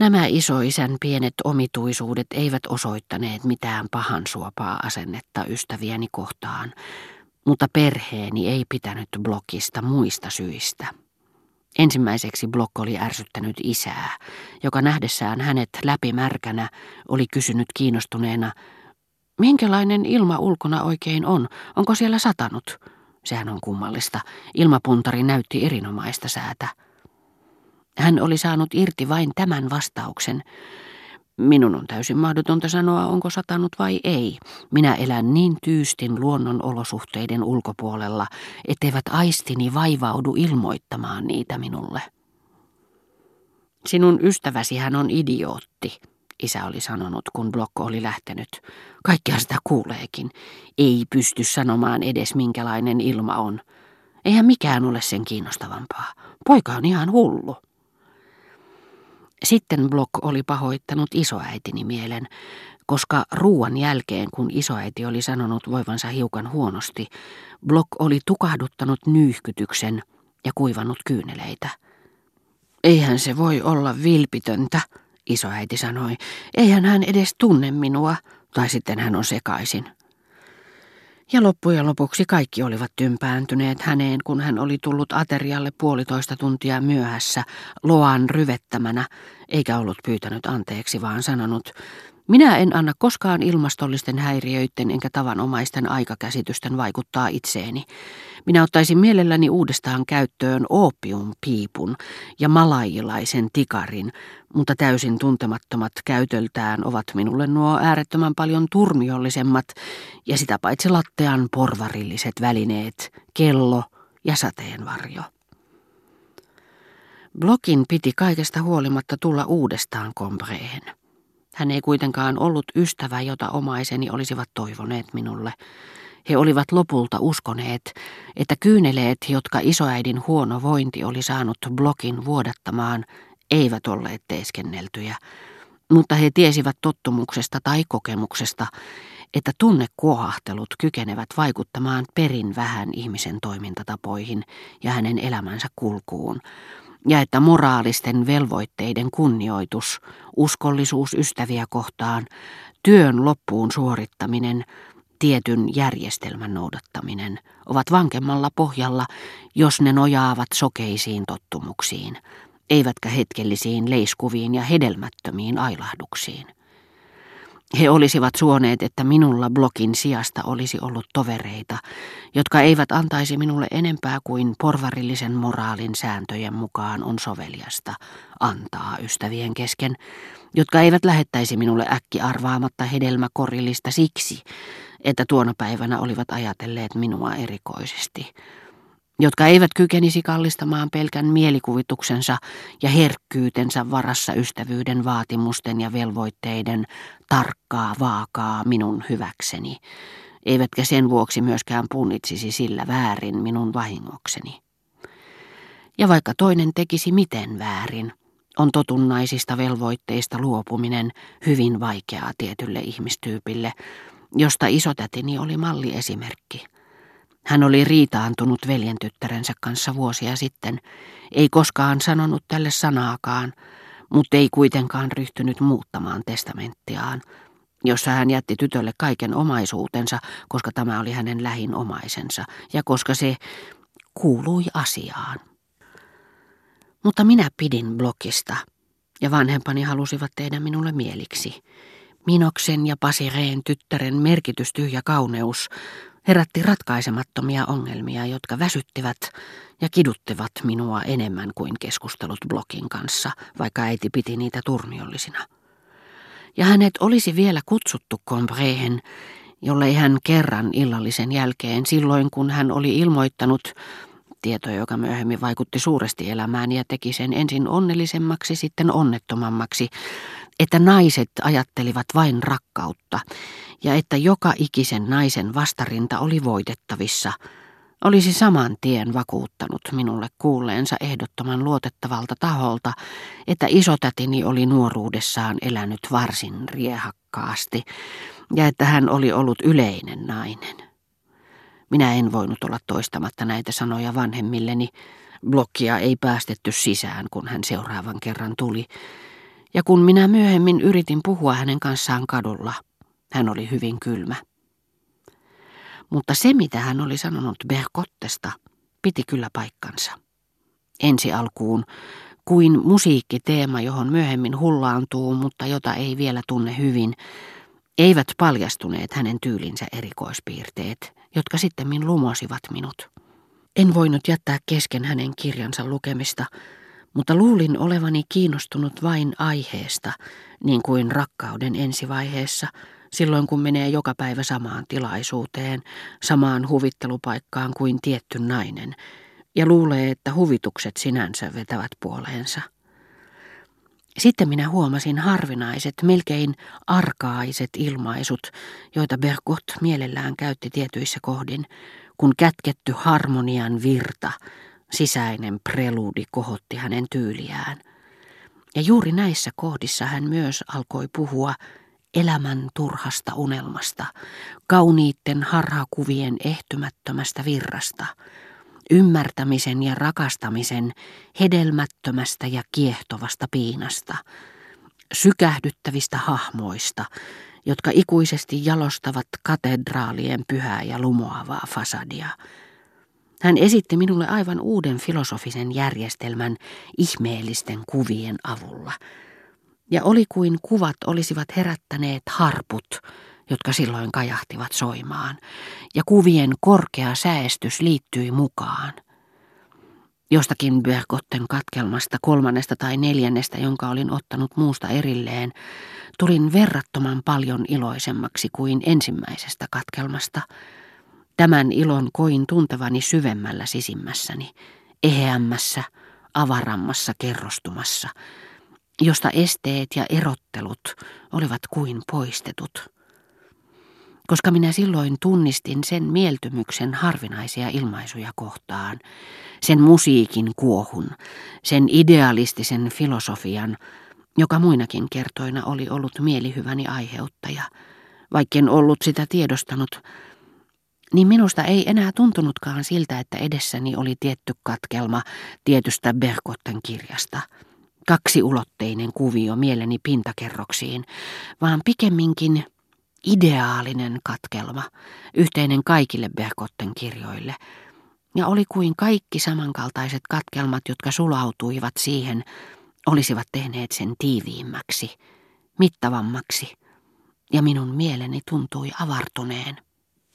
Nämä isoisän pienet omituisuudet eivät osoittaneet mitään pahan suopaa asennetta ystäviäni kohtaan, mutta perheeni ei pitänyt blokista muista syistä. Ensimmäiseksi Blok oli ärsyttänyt isää, joka nähdessään hänet läpimärkänä oli kysynyt kiinnostuneena, minkälainen ilma ulkona oikein on, onko siellä satanut? Sehän on kummallista. Ilmapuntari näytti erinomaista säätä. Hän oli saanut irti vain tämän vastauksen. Minun on täysin mahdotonta sanoa, onko satanut vai ei. Minä elän niin tyystin luonnon olosuhteiden ulkopuolella, etteivät aistini vaivaudu ilmoittamaan niitä minulle. Sinun ystäväsi hän on idiootti, isä oli sanonut, kun Blokko oli lähtenyt. Kaikkea sitä kuuleekin. Ei pysty sanomaan edes minkälainen ilma on. Eihän mikään ole sen kiinnostavampaa. Poika on ihan hullu. Sitten Block oli pahoittanut isoäitini mielen, koska ruuan jälkeen, kun isoäiti oli sanonut voivansa hiukan huonosti, Block oli tukahduttanut nyyhkytyksen ja kuivannut kyyneleitä. Eihän se voi olla vilpitöntä, isoäiti sanoi. Eihän hän edes tunne minua, tai sitten hän on sekaisin. Ja loppujen lopuksi kaikki olivat tympääntyneet häneen, kun hän oli tullut aterialle puolitoista tuntia myöhässä, loan ryvettämänä, eikä ollut pyytänyt anteeksi, vaan sanonut, minä en anna koskaan ilmastollisten häiriöiden enkä tavanomaisten aikakäsitysten vaikuttaa itseeni. Minä ottaisin mielelläni uudestaan käyttöön oopiumpiipun ja malajilaisen tikarin, mutta täysin tuntemattomat käytöltään ovat minulle nuo äärettömän paljon turmiollisemmat ja sitä paitsi lattean porvarilliset välineet, kello ja sateenvarjo. Blokin piti kaikesta huolimatta tulla uudestaan kompreen. Hän ei kuitenkaan ollut ystävä, jota omaiseni olisivat toivoneet minulle. He olivat lopulta uskoneet, että kyyneleet, jotka isoäidin huono vointi oli saanut blokin vuodattamaan, eivät olleet teeskenneltyjä, mutta he tiesivät tottumuksesta tai kokemuksesta, että tunnekuohahtelut kykenevät vaikuttamaan perin vähän ihmisen toimintatapoihin ja hänen elämänsä kulkuun, ja että moraalisten velvoitteiden kunnioitus, uskollisuus ystäviä kohtaan, työn loppuun suorittaminen, tietyn järjestelmän noudattaminen ovat vankemmalla pohjalla, jos ne nojaavat sokeisiin tottumuksiin, eivätkä hetkellisiin leiskuviin ja hedelmättömiin ailahduksiin. He olisivat suoneet, että minulla blokin sijasta olisi ollut tovereita, jotka eivät antaisi minulle enempää kuin porvarillisen moraalin sääntöjen mukaan on soveliasta antaa ystävien kesken, jotka eivät lähettäisi minulle äkki arvaamatta hedelmäkorillista siksi, että tuona päivänä olivat ajatelleet minua erikoisesti, jotka eivät kykenisi kallistamaan pelkän mielikuvituksensa ja herkkyytensä varassa ystävyyden vaatimusten ja velvoitteiden tarkkaa vaakaa minun hyväkseni, eivätkä sen vuoksi myöskään punnitsisi sillä väärin minun vahingokseni. Ja vaikka toinen tekisi miten väärin, on totunnaisista velvoitteista luopuminen hyvin vaikeaa tietylle ihmistyypille, josta isotätini oli malliesimerkki. Hän oli riitaantunut veljentyttärensä kanssa vuosia sitten, ei koskaan sanonut tälle sanaakaan, mutta ei kuitenkaan ryhtynyt muuttamaan testamenttiaan, jossa hän jätti tytölle kaiken omaisuutensa, koska tämä oli hänen lähin omaisensa ja koska se kuului asiaan. Mutta minä pidin blokista, ja vanhempani halusivat tehdä minulle mieliksi. Minoksen ja Pasireen tyttären merkitystyhjä kauneus herätti ratkaisemattomia ongelmia, jotka väsyttivät ja kiduttivat minua enemmän kuin keskustelut Blokin kanssa, vaikka äiti piti niitä turmiollisina. Ja hänet olisi vielä kutsuttu komprehen, jollei hän kerran illallisen jälkeen, silloin kun hän oli ilmoittanut, tieto, joka myöhemmin vaikutti suuresti elämään ja teki sen ensin onnellisemmaksi, sitten onnettomammaksi, että naiset ajattelivat vain rakkautta ja että joka ikisen naisen vastarinta oli voitettavissa, olisi saman tien vakuuttanut minulle kuulleensa ehdottoman luotettavalta taholta, että isotätini oli nuoruudessaan elänyt varsin riehakkaasti ja että hän oli ollut yleinen nainen. Minä en voinut olla toistamatta näitä sanoja vanhemmilleni. Blokkia ei päästetty sisään, kun hän seuraavan kerran tuli, Ja kun minä myöhemmin yritin puhua hänen kanssaan kadulla, hän oli hyvin kylmä. Mutta se, mitä hän oli sanonut Berkottesta, piti kyllä paikkansa. Ensi alkuun kuin musiikkiteema, johon myöhemmin hullaantuu, mutta jota ei vielä tunne hyvin, eivät paljastuneet hänen tyylinsä erikoispiirteet, jotka sitten lumosivat minut. En voinut jättää kesken hänen kirjansa lukemista, mutta luulin olevani kiinnostunut vain aiheesta, niin kuin rakkauden ensivaiheessa, silloin kun menee joka päivä samaan tilaisuuteen, samaan huvittelupaikkaan kuin tietty nainen, ja luulee, että huvitukset sinänsä vetävät puoleensa. Sitten minä huomasin harvinaiset, melkein arkaiset ilmaisut, joita Bergot mielellään käytti tietyissä kohdin, kun kätketty harmonian virta, sisäinen preludi kohotti hänen tyyliään. Ja juuri näissä kohdissa hän myös alkoi puhua elämän turhasta unelmasta, kauniitten harhakuvien ehtymättömästä virrasta, ymmärtämisen ja rakastamisen hedelmättömästä ja kiehtovasta piinasta, sykähdyttävistä hahmoista, jotka ikuisesti jalostavat katedraalien pyhää ja lumoavaa fasadia. Hän esitti minulle aivan uuden filosofisen järjestelmän ihmeellisten kuvien avulla. Ja oli kuin kuvat olisivat herättäneet harput, jotka silloin kajahtivat soimaan, ja kuvien korkea säästys liittyi mukaan. Jostakin Bergotten katkelmasta, kolmannesta tai neljännestä, jonka olin ottanut muusta erilleen, tulin verrattoman paljon iloisemmaksi kuin ensimmäisestä katkelmasta. Tämän ilon koin tuntevani syvemmällä sisimmässäni, eheämmässä, avarammassa kerrostumassa, josta esteet ja erottelut olivat kuin poistetut koska minä silloin tunnistin sen mieltymyksen harvinaisia ilmaisuja kohtaan, sen musiikin kuohun, sen idealistisen filosofian, joka muinakin kertoina oli ollut mielihyväni aiheuttaja. Vaikken ollut sitä tiedostanut, niin minusta ei enää tuntunutkaan siltä, että edessäni oli tietty katkelma tietystä Berkotten kirjasta. Kaksiulotteinen kuvio mieleni pintakerroksiin, vaan pikemminkin ideaalinen katkelma, yhteinen kaikille Berkotten kirjoille, ja oli kuin kaikki samankaltaiset katkelmat, jotka sulautuivat siihen, olisivat tehneet sen tiiviimmäksi, mittavammaksi, ja minun mieleni tuntui avartuneen.